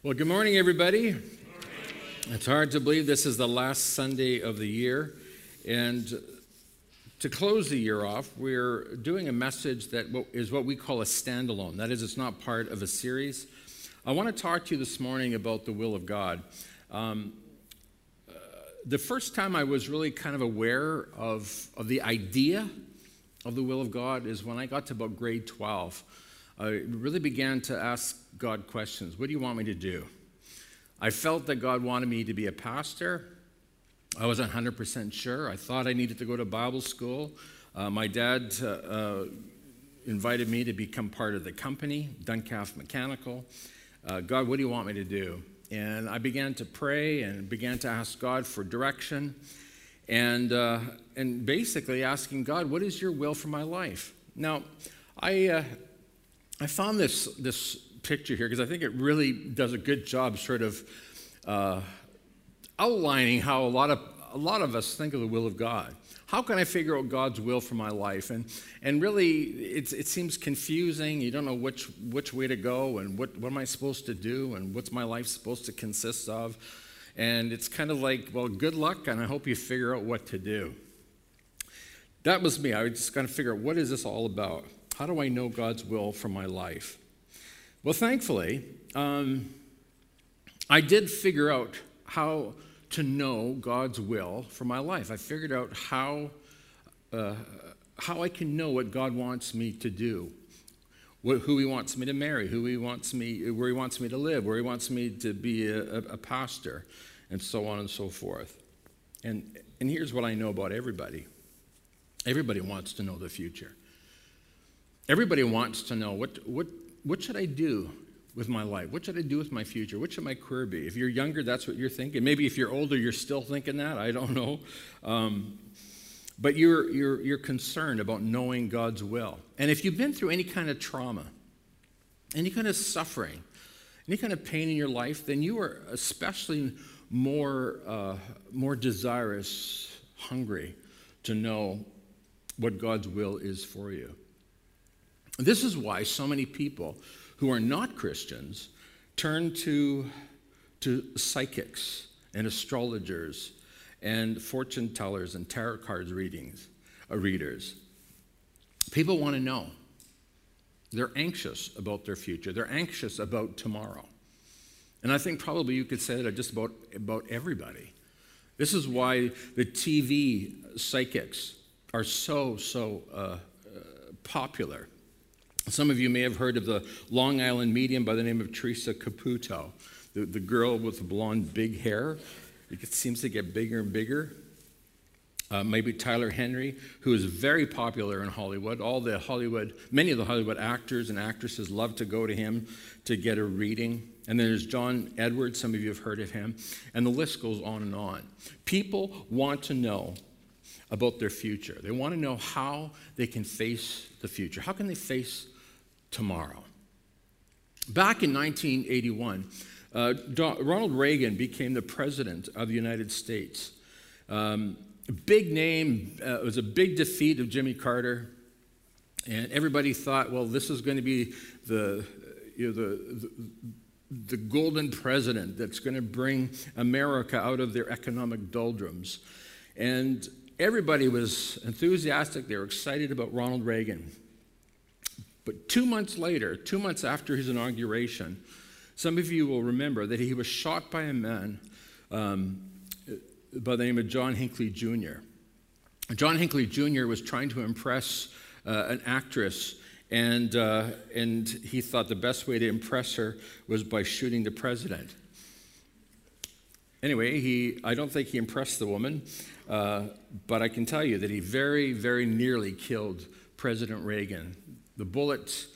Well, good morning, everybody. It's hard to believe this is the last Sunday of the year. And to close the year off, we're doing a message that is what we call a standalone. That is, it's not part of a series. I want to talk to you this morning about the will of God. Um, uh, the first time I was really kind of aware of, of the idea of the will of God is when I got to about grade 12. I really began to ask God questions. What do you want me to do? I felt that God wanted me to be a pastor. I wasn't 100% sure. I thought I needed to go to Bible school. Uh, my dad uh, uh, invited me to become part of the company, Duncalf Mechanical. Uh, God, what do you want me to do? And I began to pray and began to ask God for direction and, uh, and basically asking God, what is your will for my life? Now, I, uh, I found this, this picture here because I think it really does a good job sort of uh, outlining how a lot, of, a lot of us think of the will of God. How can I figure out God's will for my life? And, and really, it seems confusing. You don't know which, which way to go and what, what am I supposed to do and what's my life supposed to consist of. And it's kind of like, well, good luck, and I hope you figure out what to do. That was me. I was just kind of figure out what is this all about? How do I know God's will for my life? Well, thankfully, um, I did figure out how to know God's will for my life. I figured out how, uh, how I can know what God wants me to do, what, who He wants me to marry, who He wants me, where He wants me to live, where He wants me to be a, a, a pastor, and so on and so forth. And, and here's what I know about everybody everybody wants to know the future. Everybody wants to know what, what, what should I do with my life? What should I do with my future? What should my career be? If you're younger, that's what you're thinking. Maybe if you're older, you're still thinking that. I don't know. Um, but you're, you're, you're concerned about knowing God's will. And if you've been through any kind of trauma, any kind of suffering, any kind of pain in your life, then you are especially more, uh, more desirous, hungry to know what God's will is for you. This is why so many people who are not Christians turn to, to psychics and astrologers and fortune tellers and tarot cards readings, uh, readers. People want to know. They're anxious about their future. They're anxious about tomorrow. And I think probably you could say that just about, about everybody. This is why the TV psychics are so, so uh, uh, popular. Some of you may have heard of the Long Island medium by the name of Teresa Caputo, the, the girl with the blonde big hair. It seems to get bigger and bigger. Uh, maybe Tyler Henry, who is very popular in Hollywood. All the Hollywood, many of the Hollywood actors and actresses love to go to him to get a reading. And then there's John Edwards, some of you have heard of him. And the list goes on and on. People want to know about their future. They want to know how they can face the future. How can they face tomorrow. Back in 1981, uh, Ronald Reagan became the president of the United States. Um, big name, uh, it was a big defeat of Jimmy Carter. And everybody thought, well, this is going to be the, you know, the, the, the golden president that's going to bring America out of their economic doldrums. And everybody was enthusiastic. They were excited about Ronald Reagan. But two months later, two months after his inauguration, some of you will remember that he was shot by a man um, by the name of John Hinckley Jr. John Hinckley Jr. was trying to impress uh, an actress, and, uh, and he thought the best way to impress her was by shooting the president. Anyway, he, I don't think he impressed the woman, uh, but I can tell you that he very, very nearly killed President Reagan the bullet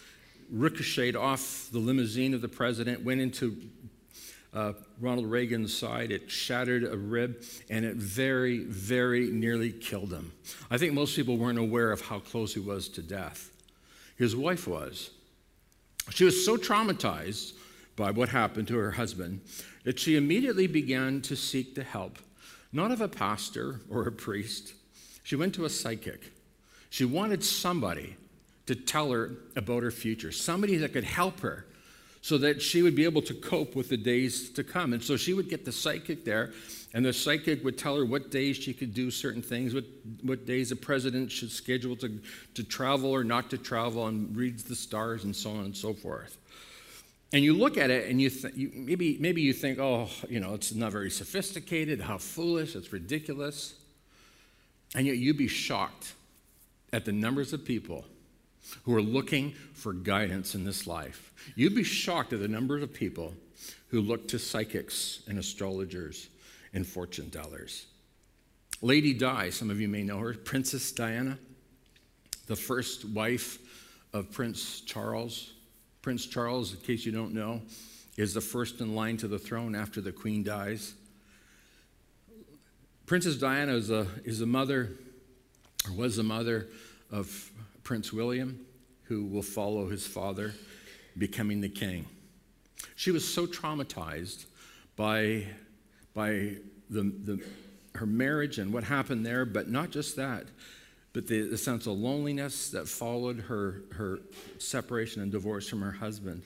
ricocheted off the limousine of the president, went into uh, Ronald Reagan's side. It shattered a rib, and it very, very nearly killed him. I think most people weren't aware of how close he was to death. His wife was. She was so traumatized by what happened to her husband that she immediately began to seek the help, not of a pastor or a priest. She went to a psychic. She wanted somebody to tell her about her future, somebody that could help her so that she would be able to cope with the days to come. And so she would get the psychic there, and the psychic would tell her what days she could do certain things, what, what days the president should schedule to, to travel or not to travel, and reads the stars and so on and so forth. And you look at it and you, th- you maybe, maybe you think, oh, you know, it's not very sophisticated, how foolish, it's ridiculous. And yet you'd be shocked at the numbers of people who are looking for guidance in this life. You'd be shocked at the number of people who look to psychics and astrologers and fortune tellers. Lady Di, some of you may know her, Princess Diana, the first wife of Prince Charles. Prince Charles, in case you don't know, is the first in line to the throne after the queen dies. Princess Diana is a, is a mother, or was the mother of Prince William, who will follow his father, becoming the king. She was so traumatized by, by the, the, her marriage and what happened there, but not just that, but the, the sense of loneliness that followed her, her separation and divorce from her husband,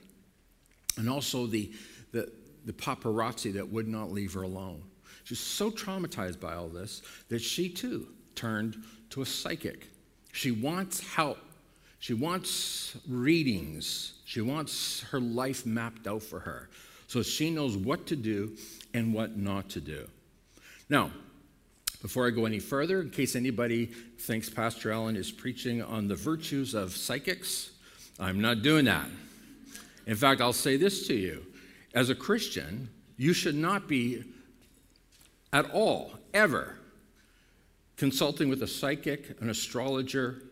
and also the, the, the paparazzi that would not leave her alone. She's so traumatized by all this that she too turned to a psychic she wants help. She wants readings. She wants her life mapped out for her so she knows what to do and what not to do. Now, before I go any further, in case anybody thinks Pastor Allen is preaching on the virtues of psychics, I'm not doing that. In fact, I'll say this to you. As a Christian, you should not be at all, ever, consulting with a psychic, an astrologer,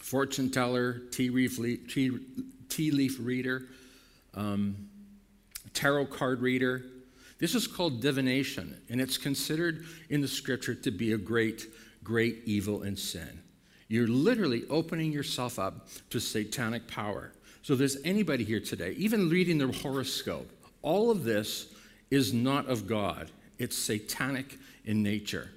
fortune teller, tea leaf, tea, tea leaf reader, um, tarot card reader. This is called divination, and it's considered in the scripture to be a great, great evil and sin. You're literally opening yourself up to satanic power. So, there's anybody here today, even reading the horoscope, all of this is not of God. It's satanic in nature.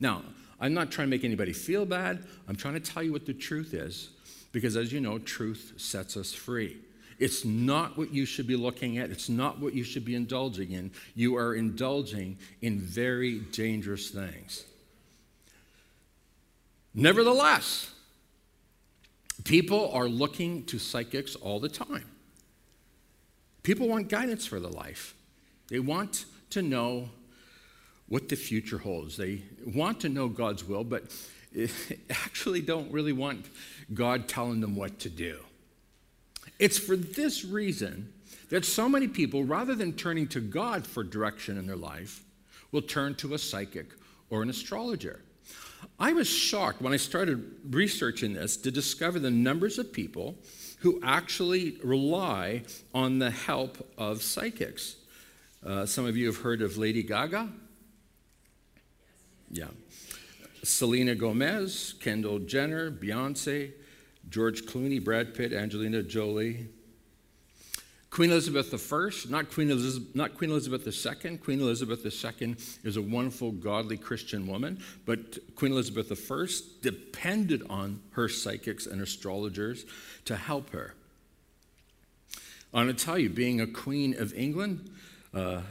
Now, I'm not trying to make anybody feel bad. I'm trying to tell you what the truth is, because as you know, truth sets us free. It's not what you should be looking at. It's not what you should be indulging in. You are indulging in very dangerous things. Nevertheless, people are looking to psychics all the time. People want guidance for their life, they want to know what the future holds. They want to know God's will, but actually don't really want God telling them what to do. It's for this reason that so many people, rather than turning to God for direction in their life, will turn to a psychic or an astrologer. I was shocked when I started researching this to discover the numbers of people who actually rely on the help of psychics. Uh, some of you have heard of Lady Gaga. Yeah. Selena Gomez, Kendall Jenner, Beyonce, George Clooney, Brad Pitt, Angelina Jolie. Queen Elizabeth I, not Queen Elizabeth, not Queen Elizabeth II. Queen Elizabeth II is a wonderful, godly Christian woman, but Queen Elizabeth I depended on her psychics and astrologers to help her. I want to tell you, being a queen of England, uh,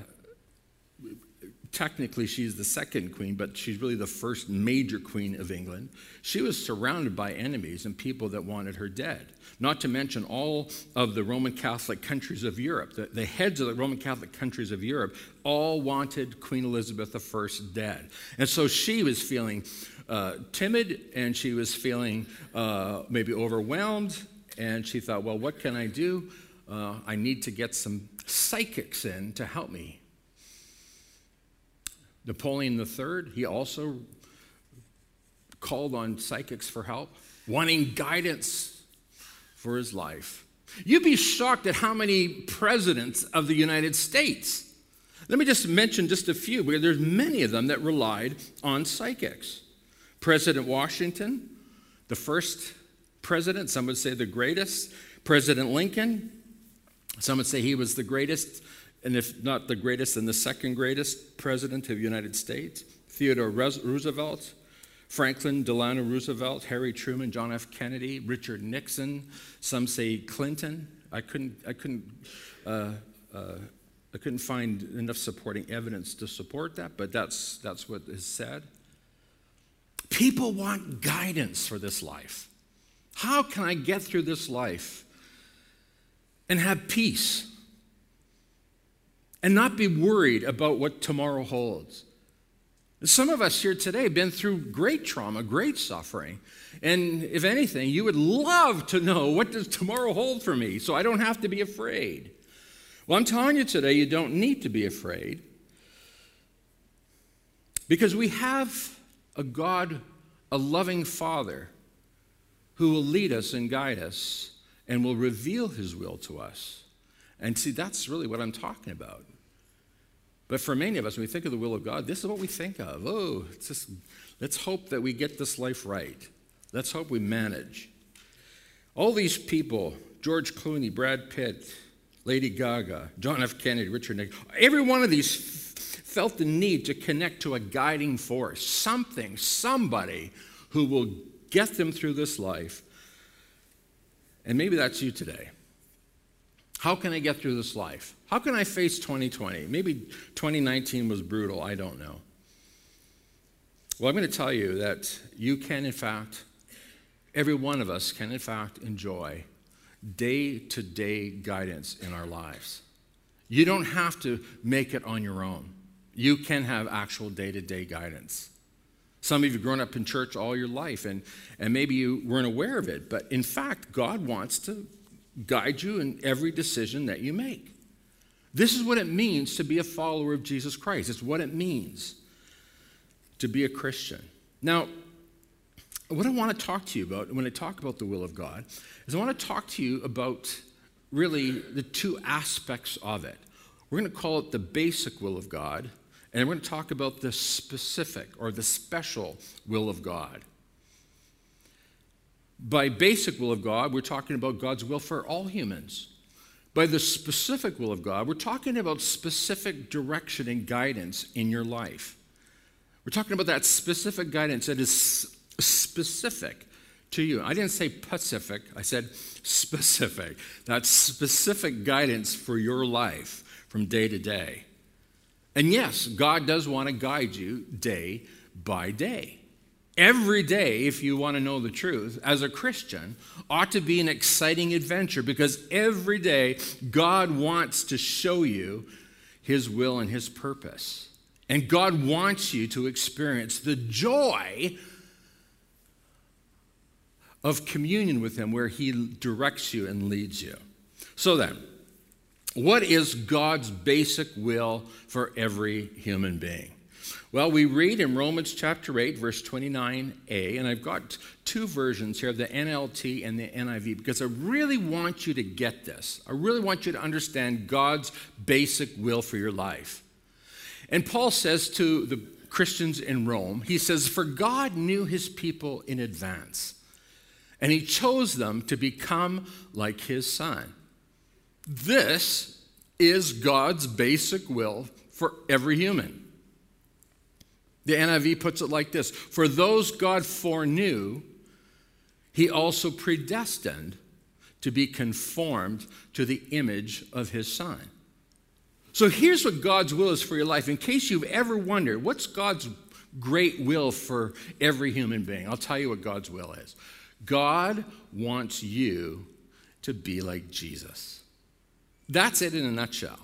technically she's the second queen, but she's really the first major queen of England. She was surrounded by enemies and people that wanted her dead. Not to mention all of the Roman Catholic countries of Europe. The, the heads of the Roman Catholic countries of Europe all wanted Queen Elizabeth I dead. And so she was feeling uh, timid and she was feeling uh, maybe overwhelmed. And she thought, well, what can I do? Uh, I need to get some psychics in to help me Napoleon III, he also called on psychics for help, wanting guidance for his life. You'd be shocked at how many presidents of the United States. Let me just mention just a few, because there's many of them that relied on psychics. President Washington, the first president, some would say the greatest. President Lincoln, some would say he was the greatest and if not the greatest, then the second greatest president of the United States, Theodore Roosevelt, Franklin Delano Roosevelt, Harry Truman, John F. Kennedy, Richard Nixon, some say Clinton, I couldn't, I couldn't, uh, uh, I couldn't find enough supporting evidence to support that, but that's, that's what is said. People want guidance for this life. How can I get through this life and have peace and not be worried about what tomorrow holds? Some of us here today have been through great trauma, great suffering. And if anything, you would love to know what does tomorrow hold for me so I don't have to be afraid. Well, I'm telling you today, you don't need to be afraid because we have a God, a loving Father, who will lead us and guide us and will reveal his will to us. And see, that's really what I'm talking about. But for many of us, when we think of the will of God, this is what we think of. Oh, just, let's hope that we get this life right. Let's hope we manage. All these people George Clooney, Brad Pitt, Lady Gaga, John F. Kennedy, Richard Nixon every one of these f- felt the need to connect to a guiding force, something, somebody who will get them through this life. And maybe that's you today. How can I get through this life? How can I face 2020? Maybe 2019 was brutal, I don't know. Well, I'm going to tell you that you can, in fact, every one of us can, in fact, enjoy day to day guidance in our lives. You don't have to make it on your own, you can have actual day to day guidance. Some of you have grown up in church all your life, and, and maybe you weren't aware of it, but in fact, God wants to guide you in every decision that you make. This is what it means to be a follower of Jesus Christ. It's what it means to be a Christian. Now, what I want to talk to you about when I talk about the will of God is I want to talk to you about really the two aspects of it. We're going to call it the basic will of God, and we're going to talk about the specific or the special will of God. By basic will of God, we're talking about God's will for all humans. By the specific will of God, we're talking about specific direction and guidance in your life. We're talking about that specific guidance that is specific to you. I didn't say Pacific, I said specific. That specific guidance for your life from day to day. And yes, God does want to guide you day by day. Every day, if you want to know the truth, as a Christian, ought to be an exciting adventure because every day God wants to show you His will and His purpose. And God wants you to experience the joy of communion with Him where He directs you and leads you. So then, what is God's basic will for every human being? Well, we read in Romans chapter 8, verse 29a, and I've got two versions here the NLT and the NIV because I really want you to get this. I really want you to understand God's basic will for your life. And Paul says to the Christians in Rome, he says, For God knew his people in advance, and he chose them to become like his son. This is God's basic will for every human. The NIV puts it like this For those God foreknew, he also predestined to be conformed to the image of his son. So here's what God's will is for your life. In case you've ever wondered, what's God's great will for every human being? I'll tell you what God's will is. God wants you to be like Jesus. That's it in a nutshell.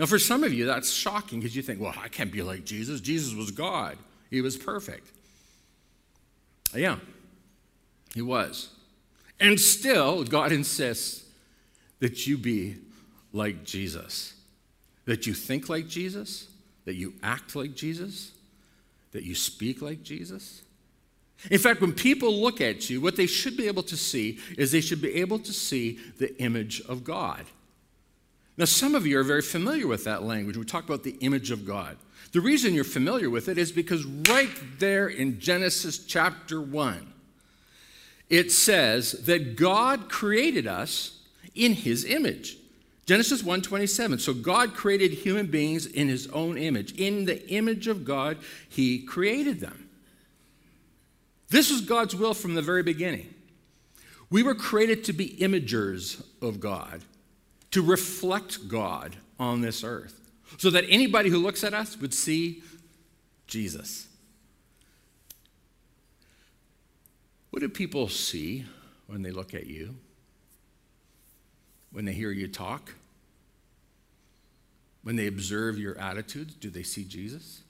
Now, for some of you, that's shocking because you think, well, I can't be like Jesus. Jesus was God, He was perfect. Yeah, He was. And still, God insists that you be like Jesus, that you think like Jesus, that you act like Jesus, that you speak like Jesus. In fact, when people look at you, what they should be able to see is they should be able to see the image of God. Now, some of you are very familiar with that language. We talk about the image of God. The reason you're familiar with it is because right there in Genesis chapter 1, it says that God created us in his image. Genesis 1:27. So God created human beings in his own image. In the image of God, he created them. This was God's will from the very beginning. We were created to be imagers of God, to reflect God on this earth, so that anybody who looks at us would see Jesus. What do people see when they look at you? When they hear you talk? When they observe your attitudes, do they see Jesus?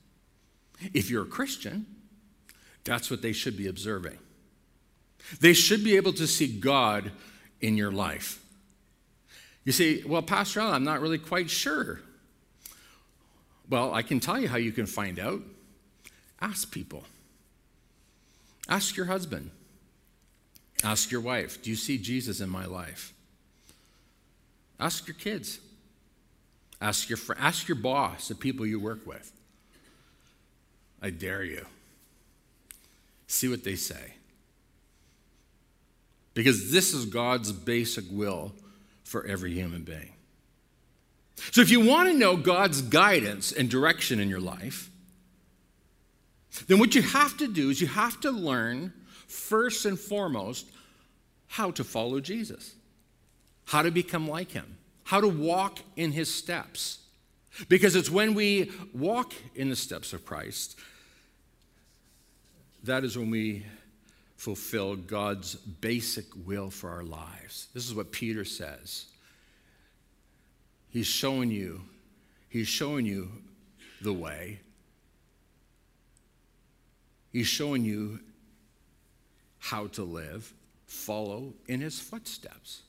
If you're a Christian, that's what they should be observing. They should be able to see God in your life. You say, well, Pastor Allen, I'm not really quite sure. Well, I can tell you how you can find out. Ask people. Ask your husband. Ask your wife, do you see Jesus in my life? Ask your kids. Ask your, fr- ask your boss, the people you work with. I dare you. See what they say. Because this is God's basic will for every human being. So, if you want to know God's guidance and direction in your life, then what you have to do is you have to learn, first and foremost, how to follow Jesus, how to become like him, how to walk in his steps. Because it's when we walk in the steps of Christ, that is when we fulfill God's basic will for our lives. This is what Peter says. He's showing you, he's showing you the way. He's showing you how to live, follow in his footsteps.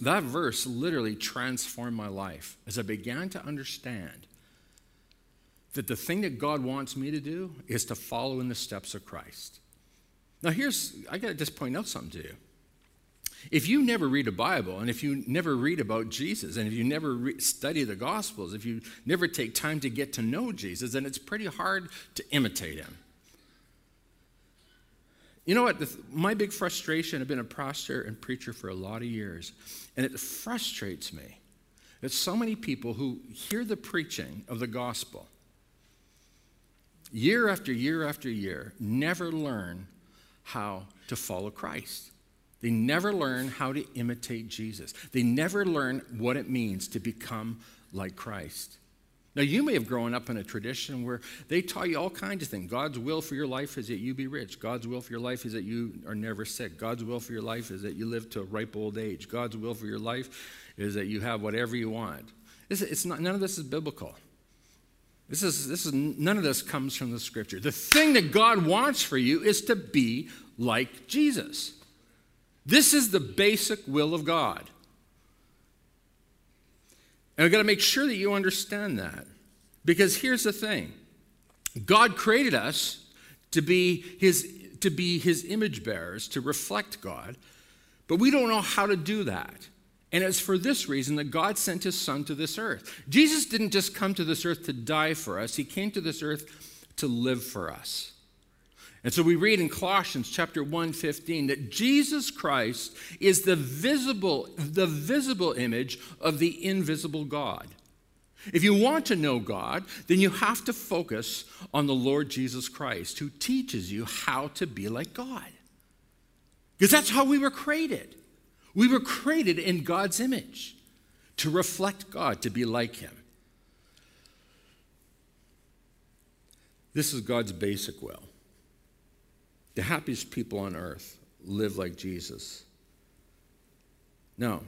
That verse literally transformed my life as I began to understand that the thing that God wants me to do is to follow in the steps of Christ. Now, here's, I got to just point out something to you. If you never read a Bible, and if you never read about Jesus, and if you never re- study the Gospels, if you never take time to get to know Jesus, then it's pretty hard to imitate him. You know what? My big frustration, I've been a pastor and preacher for a lot of years, and it frustrates me that so many people who hear the preaching of the gospel year after year after year never learn how to follow Christ. They never learn how to imitate Jesus. They never learn what it means to become like Christ. Now, you may have grown up in a tradition where they taught you all kinds of things. God's will for your life is that you be rich. God's will for your life is that you are never sick. God's will for your life is that you live to a ripe old age. God's will for your life is that you have whatever you want. It's, not, none of this is biblical. This is, this is, none of this comes from the scripture. The thing that God wants for you is to be like Jesus. This is the basic will of God. And I've got to make sure that you understand that. Because here's the thing God created us to be his, to be his image bearers, to reflect God, but we don't know how to do that. And it's for this reason that God sent his son to this earth. Jesus didn't just come to this earth to die for us, he came to this earth to live for us. And so we read in Colossians chapter 1:15 that Jesus Christ is the visible the visible image of the invisible God. If you want to know God, then you have to focus on the Lord Jesus Christ who teaches you how to be like God. Because that's how we were created. We were created in God's image to reflect God, to be like Him. This is God's basic will. The happiest people on earth live like Jesus. Now,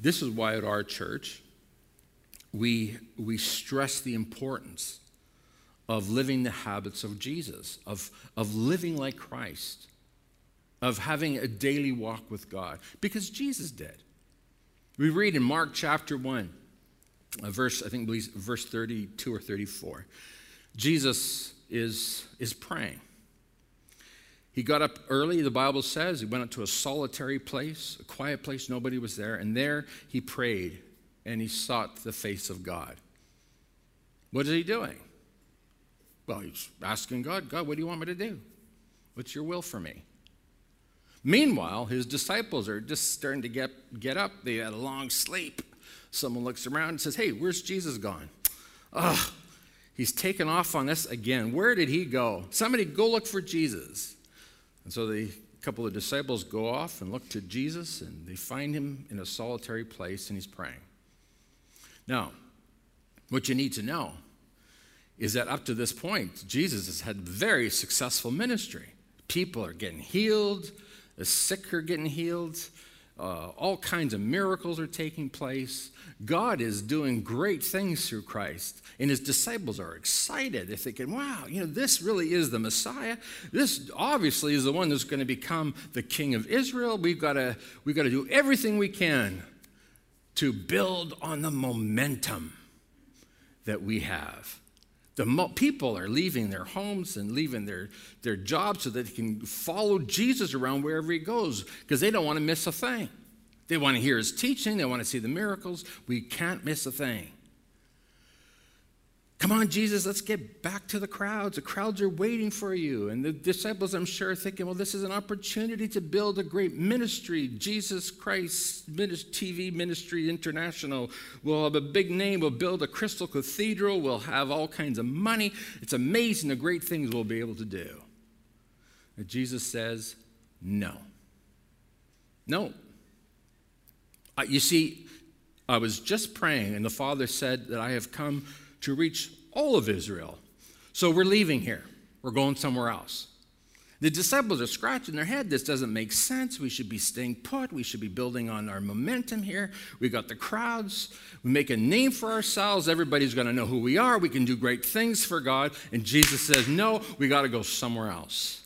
this is why at our church we, we stress the importance of living the habits of Jesus, of, of living like Christ of having a daily walk with God because Jesus did. We read in Mark chapter 1, uh, verse, I think, verse 32 or 34. Jesus is, is praying. He got up early, the Bible says. He went up to a solitary place, a quiet place, nobody was there. And there he prayed and he sought the face of God. What is he doing? Well, he's asking God, God, what do you want me to do? What's your will for me? Meanwhile, his disciples are just starting to get, get up. They had a long sleep. Someone looks around and says, Hey, where's Jesus gone? Ugh, he's taken off on us again. Where did he go? Somebody go look for Jesus. And so the couple of disciples go off and look to Jesus, and they find him in a solitary place, and he's praying. Now, what you need to know is that up to this point, Jesus has had very successful ministry. People are getting healed, the sick are getting healed, uh, all kinds of miracles are taking place. God is doing great things through Christ, and his disciples are excited. They're thinking, wow, you know, this really is the Messiah. This obviously is the one that's going to become the king of Israel. We've got to, we've got to do everything we can to build on the momentum that we have. The people are leaving their homes and leaving their, their jobs so that they can follow Jesus around wherever he goes because they don't want to miss a thing. They want to hear his teaching, they want to see the miracles. We can't miss a thing. Come on, Jesus, let's get back to the crowds. The crowds are waiting for you. And the disciples, I'm sure, are thinking, well, this is an opportunity to build a great ministry. Jesus Christ TV Ministry International. We'll have a big name. We'll build a crystal cathedral. We'll have all kinds of money. It's amazing the great things we'll be able to do. And Jesus says, no. No. Uh, you see, I was just praying, and the Father said that I have come to reach all of Israel. So we're leaving here. We're going somewhere else. The disciples are scratching their head. This doesn't make sense. We should be staying put. We should be building on our momentum here. We got the crowds. We make a name for ourselves. Everybody's going to know who we are. We can do great things for God. And Jesus says, No, we got to go somewhere else.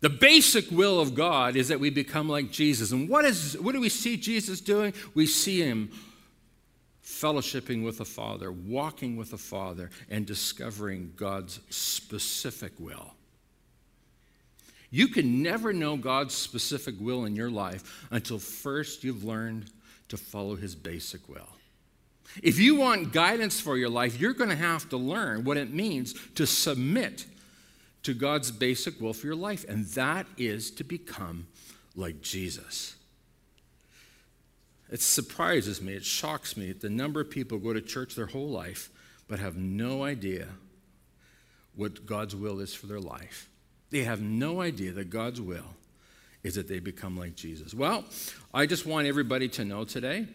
The basic will of God is that we become like Jesus. And what, is, what do we see Jesus doing? We see him fellowshipping with the Father, walking with the Father, and discovering God's specific will. You can never know God's specific will in your life until first you've learned to follow His basic will. If you want guidance for your life, you're going to have to learn what it means to submit to God's basic will for your life, and that is to become like Jesus. It surprises me, it shocks me the number of people go to church their whole life but have no idea what God's will is for their life. They have no idea that God's will is that they become like Jesus. Well, I just want everybody to know today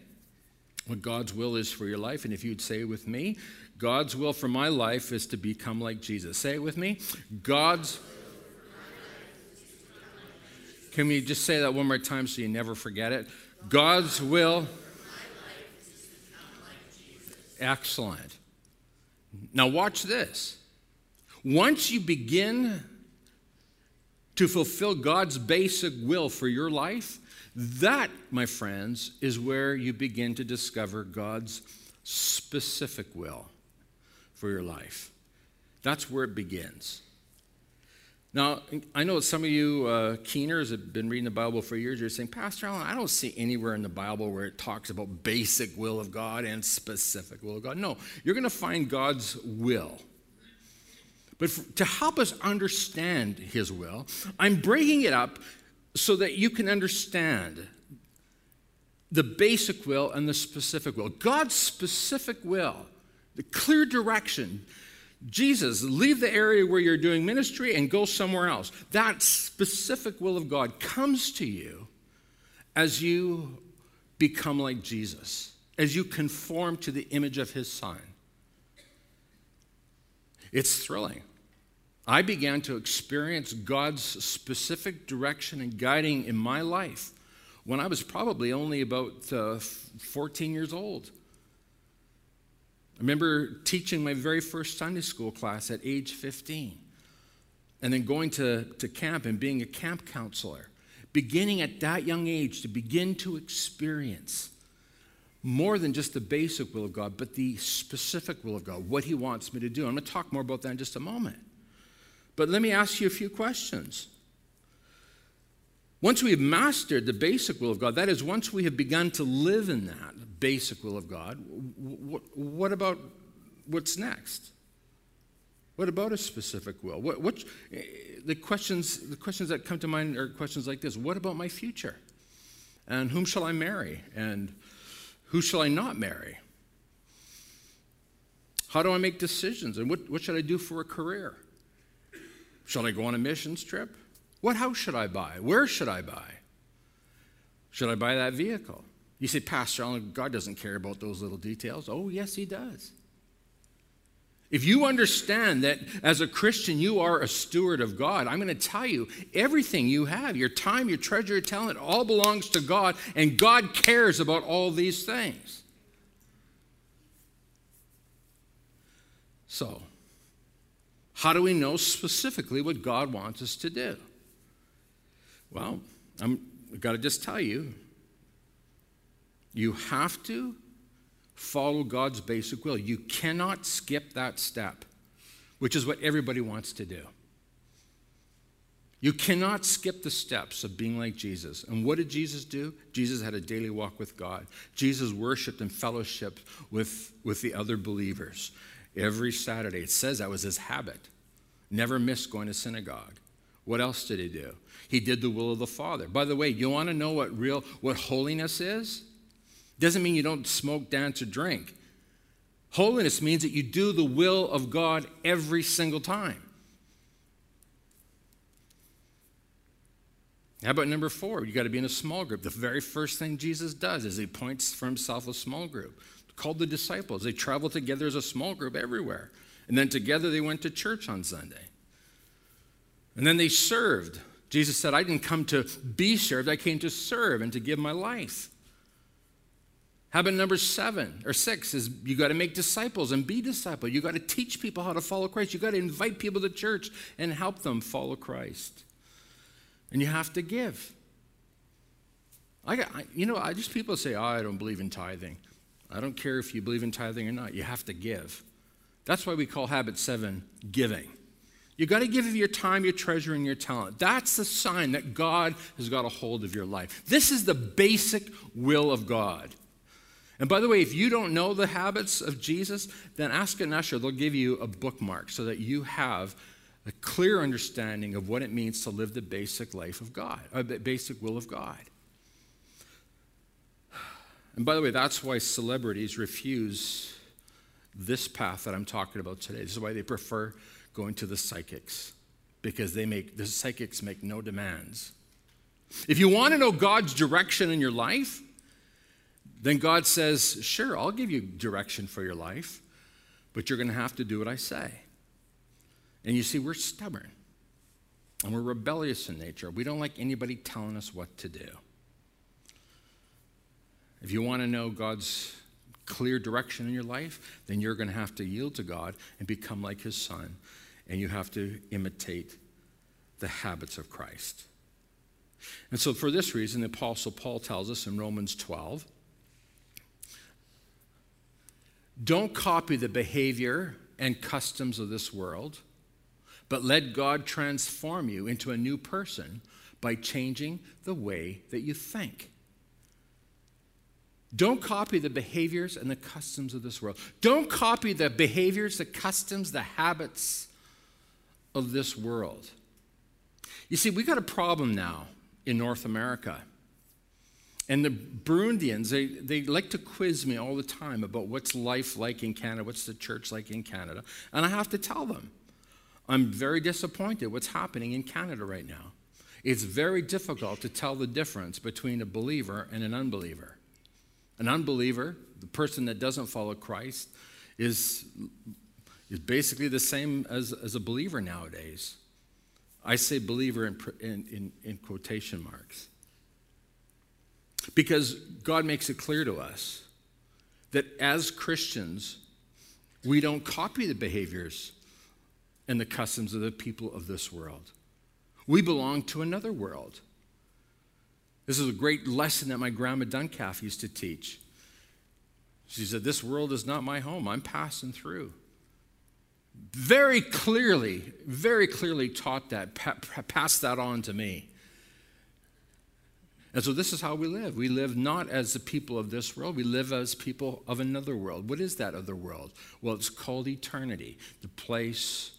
what God's will is for your life. And if you'd say it with me, God's will for my life is to become like Jesus. Say it with me. God's. Can we just say that one more time so you never forget it? God's will. Excellent. Now, watch this. Once you begin to fulfill God's basic will for your life, that, my friends, is where you begin to discover God's specific will for your life. That's where it begins. Now, I know some of you uh, keeners have been reading the Bible for years. You're saying, Pastor Allen, I don't see anywhere in the Bible where it talks about basic will of God and specific will of God. No, you're going to find God's will. But for, to help us understand His will, I'm breaking it up so that you can understand the basic will and the specific will. God's specific will, the clear direction Jesus, leave the area where you're doing ministry and go somewhere else. That specific will of God comes to you as you become like Jesus, as you conform to the image of his son. It's thrilling. I began to experience God's specific direction and guiding in my life when I was probably only about uh, 14 years old. I remember teaching my very first Sunday school class at age 15, and then going to, to camp and being a camp counselor, beginning at that young age to begin to experience more than just the basic will of God, but the specific will of God, what He wants me to do. I'm going to talk more about that in just a moment. But let me ask you a few questions. Once we have mastered the basic will of God, that is, once we have begun to live in that, basic will of God. What, about what's next? What about a specific will? What, what, eh, the, questions, the questions that come to mind are questions like this What about my future? And whom shall I marry? And who shall I not marry? How do I make decisions? And what, what should I do for a career? Shall I go on a missions trip? What house should I buy? Where should I buy? Should I buy that vehicle? You say, Pastor, God doesn't care about those little details. Oh, yes, He does. If you understand that as a Christian you are a steward of God, I'm going to tell you everything you have, your time, your treasure, your talent, all belongs to God, and God cares about all these things. So, how do we know specifically what God wants us to do? Well, I'm, I've got to just tell you you have to follow God's basic will. You cannot skip that step, which is what everybody wants to do. You cannot skip the steps of being like Jesus. And what did Jesus do? Jesus had a daily walk with God. Jesus worshiped and fellowshiped with, with the other believers every Saturday. It says that was his habit. Never missed going to synagogue. What else did he do? He did the will of the Father. By the way, you want to know what real what holiness is? Doesn't mean you don't smoke, dance, or drink. Holiness means that you do the will of God every single time. How about number four? You got to be in a small group. The very first thing Jesus does is he points for himself a small group called the disciples. They traveled together as a small group everywhere. And then together they went to church on Sunday. And then they served. Jesus said, I didn't come to be served, I came to serve and to give my life. Habit number seven or six is you got to make disciples and be disciple. You got to teach people how to follow Christ. You got to invite people to church and help them follow Christ. And you have to give. I got, you know, I just people say, "Oh, I don't believe in tithing." I don't care if you believe in tithing or not. You have to give. That's why we call habit seven giving. You got to give of your time, your treasure, and your talent. That's the sign that God has got a hold of your life. This is the basic will of God. And by the way, if you don't know the habits of Jesus, then ask an usher. They'll give you a bookmark so that you have a clear understanding of what it means to live the basic life of God, or uh, the basic will of God. And by the way, that's why celebrities refuse this path that I'm talking about today. This is why they prefer going to the psychics, because they make the psychics make no demands. If you want to know God's direction in your life, then God says, Sure, I'll give you direction for your life, but you're going to have to do what I say. And you see, we're stubborn and we're rebellious in nature. We don't like anybody telling us what to do. If you want to know God's clear direction in your life, then you're going to have to yield to God and become like his son, and you have to imitate the habits of Christ. And so, for this reason, the Apostle Paul tells us in Romans 12 Don't copy the behavior and customs of this world, but let God transform you into a new person by changing the way that you think. Don't copy the behaviors and the customs of this world. Don't copy the behaviors, the customs, the habits of this world. You see, we got a problem now in North America. And the Burundians, they, they like to quiz me all the time about what's life like in Canada, what's the church like in Canada. And I have to tell them, I'm very disappointed what's happening in Canada right now. It's very difficult to tell the difference between a believer and an unbeliever. An unbeliever, the person that doesn't follow Christ, is, is basically the same as, as a believer nowadays. I say believer in, in, in, quotation marks. Because God makes it clear to us that as Christians, we don't copy the behaviors and the customs of the people of this world. We belong to another world. This is a great lesson that my grandma Duncalf used to teach. She said, This world is not my home. I'm passing through. Very clearly, very clearly taught that, pa- passed that on to me. And so this is how we live. We live not as the people of this world, we live as people of another world. What is that other world? Well, it's called eternity, the place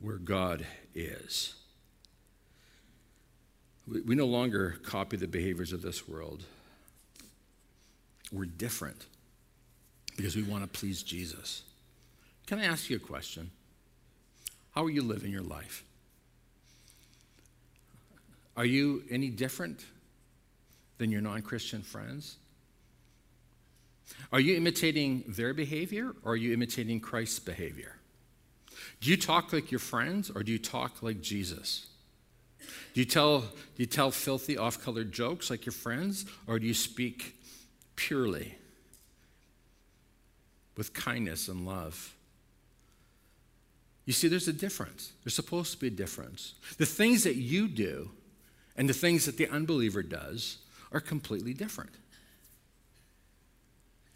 where God is. We, we no longer copy the behaviors of this world. We're different because we want to please Jesus. Can I ask you a question? How are you living your life? Are you any different than your non Christian friends? Are you imitating their behavior or are you imitating Christ's behavior? Do you talk like your friends or do you talk like Jesus? Do you tell, do you tell filthy, off color jokes like your friends or do you speak purely with kindness and love? You see, there's a difference. There's supposed to be a difference. The things that you do and the things that the unbeliever does are completely different.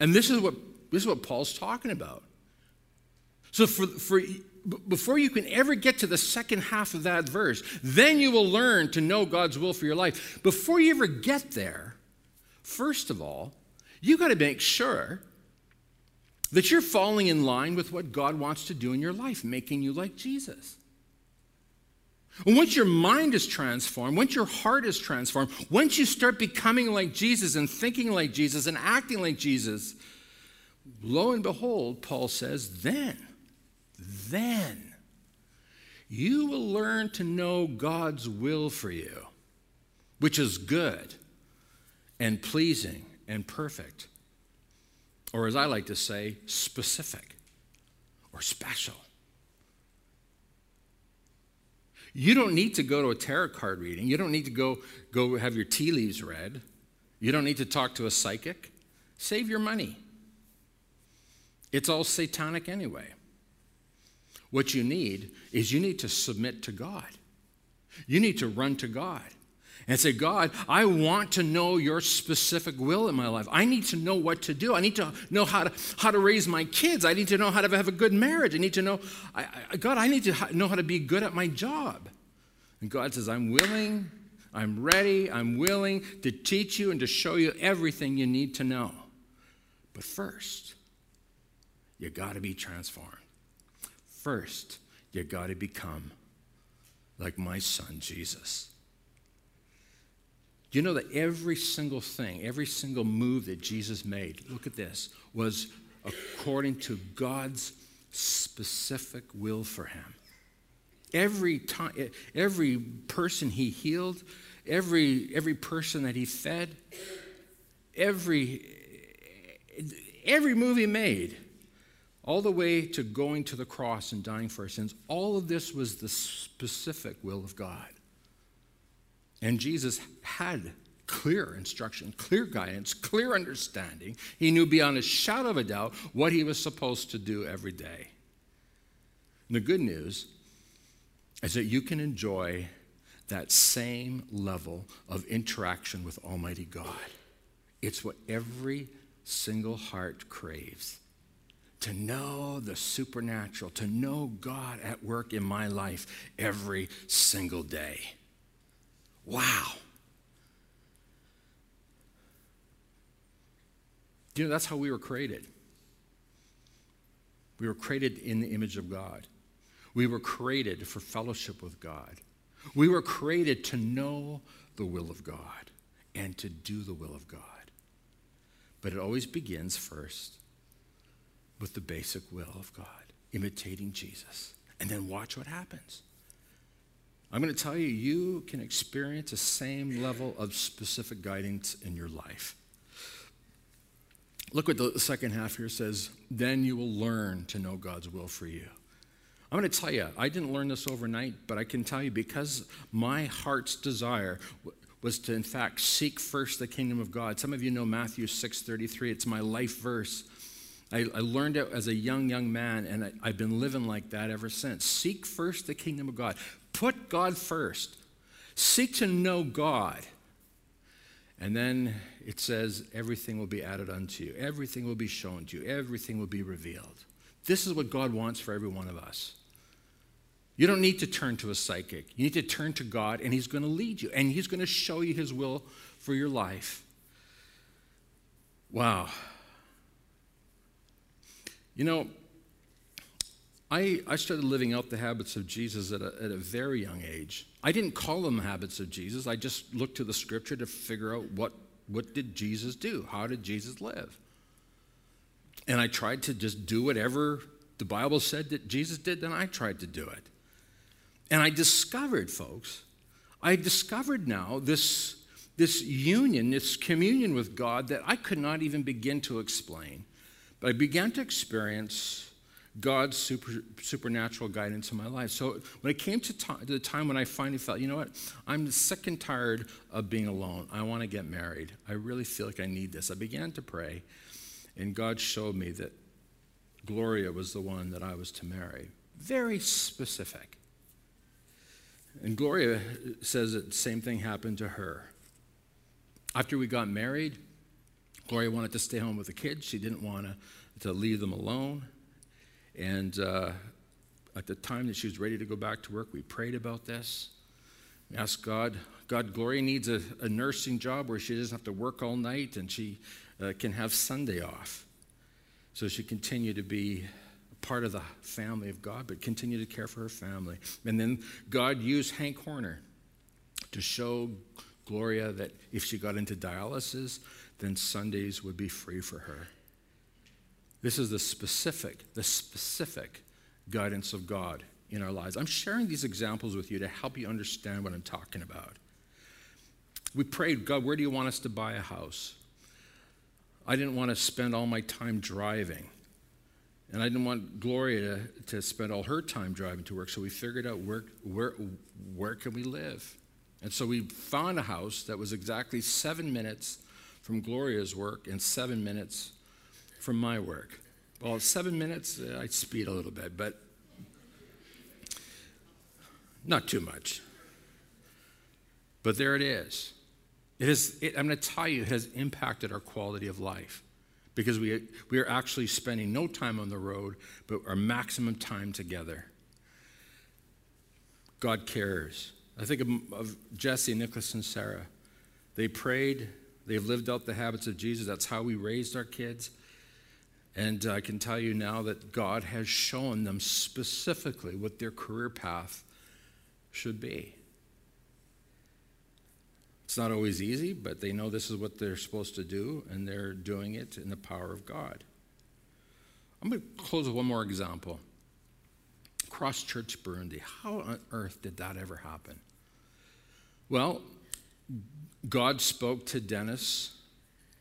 And this is what, this is what Paul's talking about. So, for, for, before you can ever get to the second half of that verse, then you will learn to know God's will for your life. Before you ever get there, first of all, you got to make sure that you're falling in line with what God wants to do in your life, making you like Jesus. And once your mind is transformed, once your heart is transformed, once you start becoming like Jesus and thinking like Jesus and acting like Jesus, lo and behold, Paul says, then, then you will learn to know God's will for you, which is good and pleasing and perfect. Or as I like to say, specific or special. You don't need to go to a tarot card reading. You don't need to go, go have your tea leaves read. You don't need to talk to a psychic. Save your money. It's all satanic anyway. What you need is you need to submit to God. You need to run to God and say, God, I want to know your specific will in my life. I need to know what to do. I need to know how to, how to raise my kids. I need to know how to have a good marriage. I need to know, I, I, God, I need to know how to be good at my job. And God says, I'm willing, I'm ready, I'm willing to teach you and to show you everything you need to know. But first, you got to be transformed. First, you got to become like my son, Jesus. Do you know that every single thing, every single move that Jesus made, look at this, was according to God's specific will for him? Every time, every person he healed, every, every person that he fed, every, every move he made, all the way to going to the cross and dying for our sins, all of this was the specific will of God. And Jesus had clear instruction, clear guidance, clear understanding. He knew beyond a shadow of a doubt what he was supposed to do every day. And the good news is that you can enjoy that same level of interaction with Almighty God. It's what every single heart craves to know the supernatural, to know God at work in my life every single day. Wow. You know, that's how we were created. We were created in the image of God. We were created for fellowship with God. We were created to know the will of God and to do the will of God. But it always begins first with the basic will of God, imitating Jesus. And then watch what happens. I'm going to tell you, you can experience the same level of specific guidance in your life. Look what the second half here says then you will learn to know God's will for you. I'm going to tell you, I didn't learn this overnight, but I can tell you because my heart's desire was to, in fact, seek first the kingdom of God. Some of you know Matthew 6:33. It's my life verse. I, I, learned it as a young, young man, and I, I've been living like that ever since. Seek first the kingdom of God. Put God first. Seek to know God. And then it says, everything will be added unto you, everything will be shown to you, everything will be revealed. This is what God wants for every one of us. You don't need to turn to a psychic. You need to turn to God, and He's going to lead you, and He's going to show you His will for your life. Wow. You know, I, I started living out the habits of Jesus at a, at a very young age. I didn't call them habits of Jesus. I just looked to the scripture to figure out what, what did Jesus do? How did Jesus live? And I tried to just do whatever the Bible said that Jesus did, then I tried to do it. And I discovered, folks, I discovered now this, this union, this communion with God that I could not even begin to explain. But I began to experience God's super, supernatural guidance in my life. So when it came to, to the time when I finally felt, you know what, I'm sick and tired of being alone. I want to get married. I really feel like I need this. I began to pray, and God showed me that Gloria was the one that I was to marry. Very specific. And Gloria says that the same thing happened to her. After we got married, Gloria wanted to stay home with the kids. She didn't want to, to leave them alone. And uh, at the time that she was ready to go back to work, we prayed about this. We asked God, God, Gloria needs a, a nursing job where she doesn't have to work all night and she uh, can have Sunday off. So she continued to be a part of the family of God, but continue to care for her family. And then God used Hank Horner to show Gloria that if she got into dialysis, then Sundays would be free for her. This is the specific, the specific guidance of God in our lives. I'm sharing these examples with you to help you understand what I'm talking about. We prayed, God, where do you want us to buy a house? I didn't want to spend all my time driving. And I didn't want Gloria to, to spend all her time driving to work, so we figured out where, where, where can we live? And so we found a house that was exactly seven minutes from Gloria's work and seven minutes from my work. Well, seven minutes, uh, I'd speed a little bit, but not too much. But there it is. It is it, I'm going to tell you, it has impacted our quality of life because we, we are actually spending no time on the road, but our maximum time together. God cares. I think of, of Jesse, Nicholas, and Sarah. They prayed, they've lived out the habits of Jesus. That's how we raised our kids. And I can tell you now that God has shown them specifically what their career path should be. It's not always easy, but they know this is what they're supposed to do, and they're doing it in the power of God. I'm going to close with one more example. Cross Church Burundi. How on earth did that ever happen? Well, God spoke to Dennis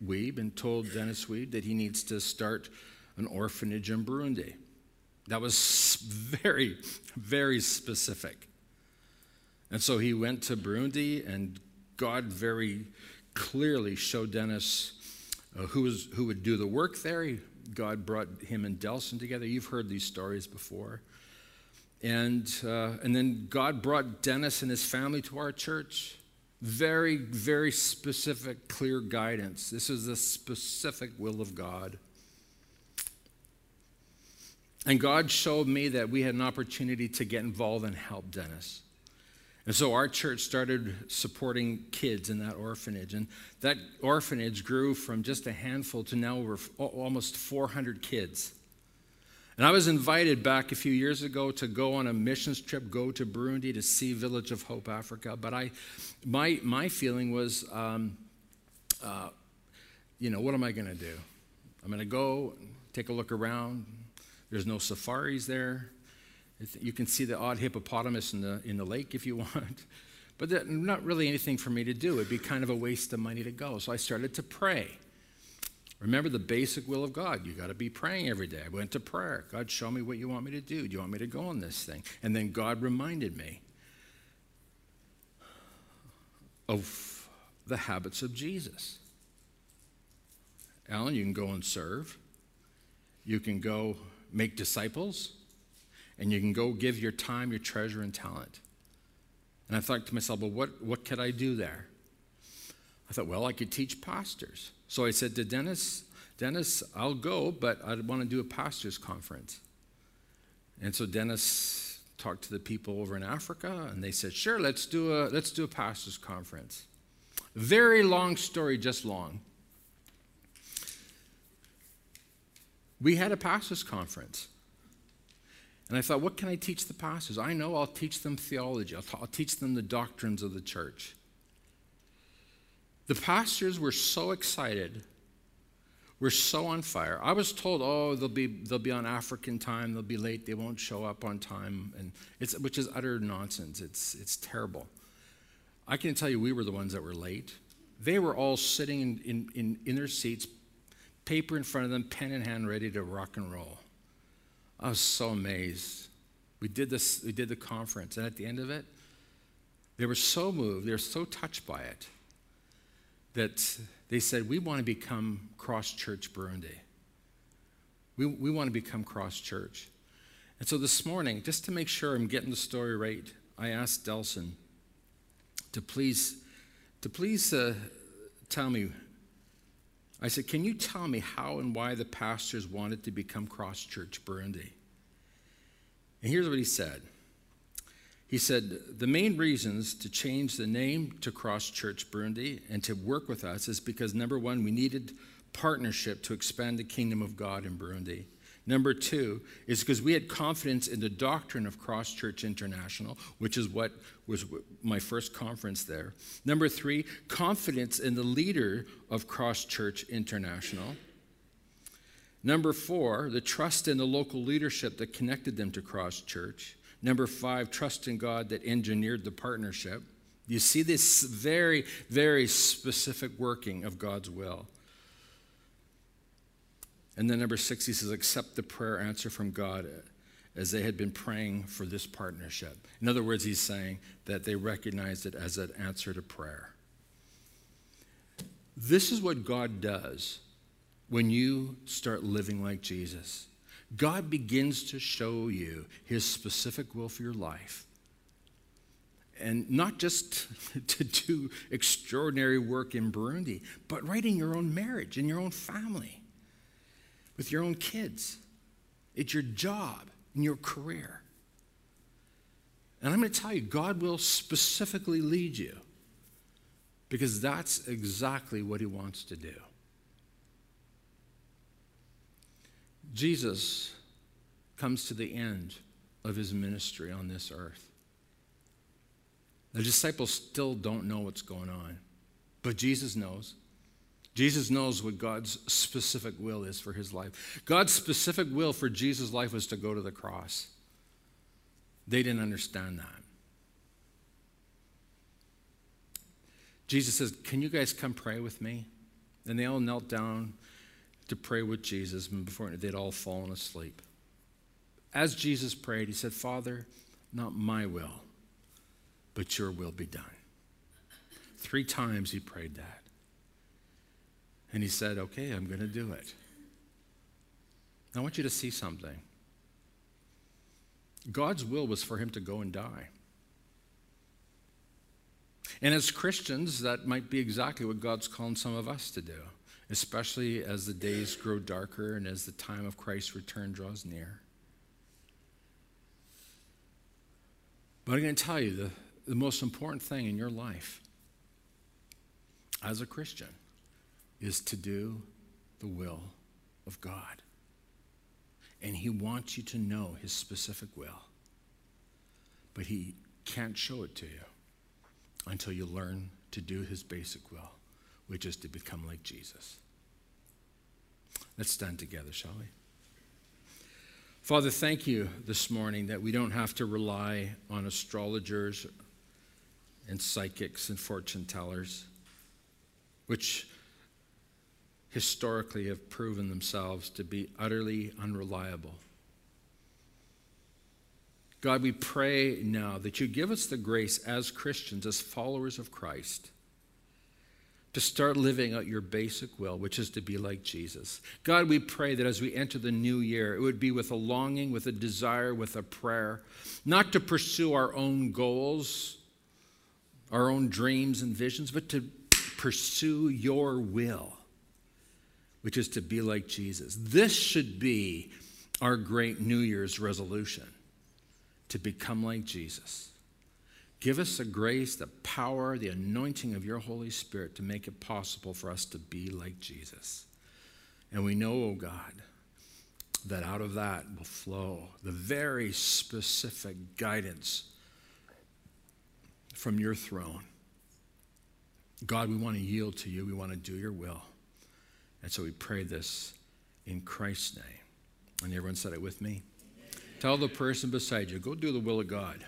Weeb and told Dennis Weeb that he needs to start an orphanage in Burundi. That was very, very specific. And so he went to Burundi and God very clearly showed Dennis uh, who, was, who would do the work there. God brought him and Delson together. You've heard these stories before. And, uh, and then God brought Dennis and his family to our church. Very, very specific, clear guidance. This is the specific will of God. And God showed me that we had an opportunity to get involved and help Dennis. And so our church started supporting kids in that orphanage. And that orphanage grew from just a handful to now over almost 400 kids. And I was invited back a few years ago to go on a missions trip, go to Burundi to see Village of Hope Africa. But I, my, my feeling was, um, uh, you know, what am I going to do? I'm going to go, take a look around. There's no safaris there. You can see the odd hippopotamus in the, in the lake if you want. But not really anything for me to do. It'd be kind of a waste of money to go. So I started to pray. Remember the basic will of God. You got to be praying every day. I went to prayer. God, show me what you want me to do. Do you want me to go on this thing? And then God reminded me of the habits of Jesus. Alan, you can go and serve. You can go make disciples and you can go give your time, your treasure, and talent. And I thought to myself, well, what, what could I do there? I thought, well, I could teach pastors. So I said to Dennis, Dennis, I'll go, but I want to do a pastors' conference. And so Dennis talked to the people over in Africa, and they said, sure, let's do a, let's do a pastors' conference. Very long story, just long. We had a pastors' conference. And I thought, what can I teach the pastors? I know I'll teach them theology, I'll, t- I'll teach them the doctrines of the church. The pastors were so excited, were so on fire. I was told, oh, they'll be, they'll be on African time, they'll be late, they won't show up on time, and it's, which is utter nonsense. It's, it's terrible. I can tell you we were the ones that were late. They were all sitting in, in, in, in their seats, paper in front of them, pen in hand, ready to rock and roll. I was so amazed. We did this, we did the conference, and at the end of it, they were so moved, they were so touched by it that they said, We want to become Cross Church Burundi. We, we want to become Cross Church. And so this morning, just to make sure I'm getting the story right, I asked Delson to please, to please uh, tell me. I said, Can you tell me how and why the pastors wanted to become Cross Church Burundi? And here's what he said. He said, The main reasons to change the name to Cross Church Burundi and to work with us is because number one, we needed partnership to expand the kingdom of God in Burundi. Number two is because we had confidence in the doctrine of Cross Church International, which is what was my first conference there. Number three, confidence in the leader of Cross Church International. Number four, the trust in the local leadership that connected them to Cross Church. Number five, trust in God that engineered the partnership. You see this very, very specific working of God's will. And then number six, he says, accept the prayer answer from God as they had been praying for this partnership. In other words, he's saying that they recognized it as an answer to prayer. This is what God does when you start living like Jesus. God begins to show you his specific will for your life. And not just to do extraordinary work in Burundi, but right in your own marriage, in your own family with your own kids, it's your job, in your career. And I'm going to tell you, God will specifically lead you because that's exactly what He wants to do. Jesus comes to the end of His ministry on this earth. The disciples still don't know what's going on, but Jesus knows. Jesus knows what God's specific will is for his life. God's specific will for Jesus' life was to go to the cross. They didn't understand that. Jesus says, Can you guys come pray with me? And they all knelt down to pray with Jesus, and before they'd all fallen asleep. As Jesus prayed, he said, Father, not my will, but your will be done. Three times he prayed that. And he said, Okay, I'm going to do it. I want you to see something. God's will was for him to go and die. And as Christians, that might be exactly what God's calling some of us to do, especially as the days grow darker and as the time of Christ's return draws near. But I'm going to tell you the, the most important thing in your life as a Christian is to do the will of God. And He wants you to know His specific will. But He can't show it to you until you learn to do His basic will, which is to become like Jesus. Let's stand together, shall we? Father, thank you this morning that we don't have to rely on astrologers and psychics and fortune tellers, which historically have proven themselves to be utterly unreliable. God, we pray now that you give us the grace as Christians, as followers of Christ, to start living out your basic will, which is to be like Jesus. God, we pray that as we enter the new year, it would be with a longing, with a desire, with a prayer, not to pursue our own goals, our own dreams and visions, but to pursue your will which is to be like Jesus. This should be our great New Year's resolution to become like Jesus. Give us the grace, the power, the anointing of your Holy Spirit to make it possible for us to be like Jesus. And we know, oh God, that out of that will flow the very specific guidance from your throne. God, we want to yield to you. We want to do your will. And so we pray this in Christ's name. And everyone said it with me. Tell the person beside you, go do the will of God.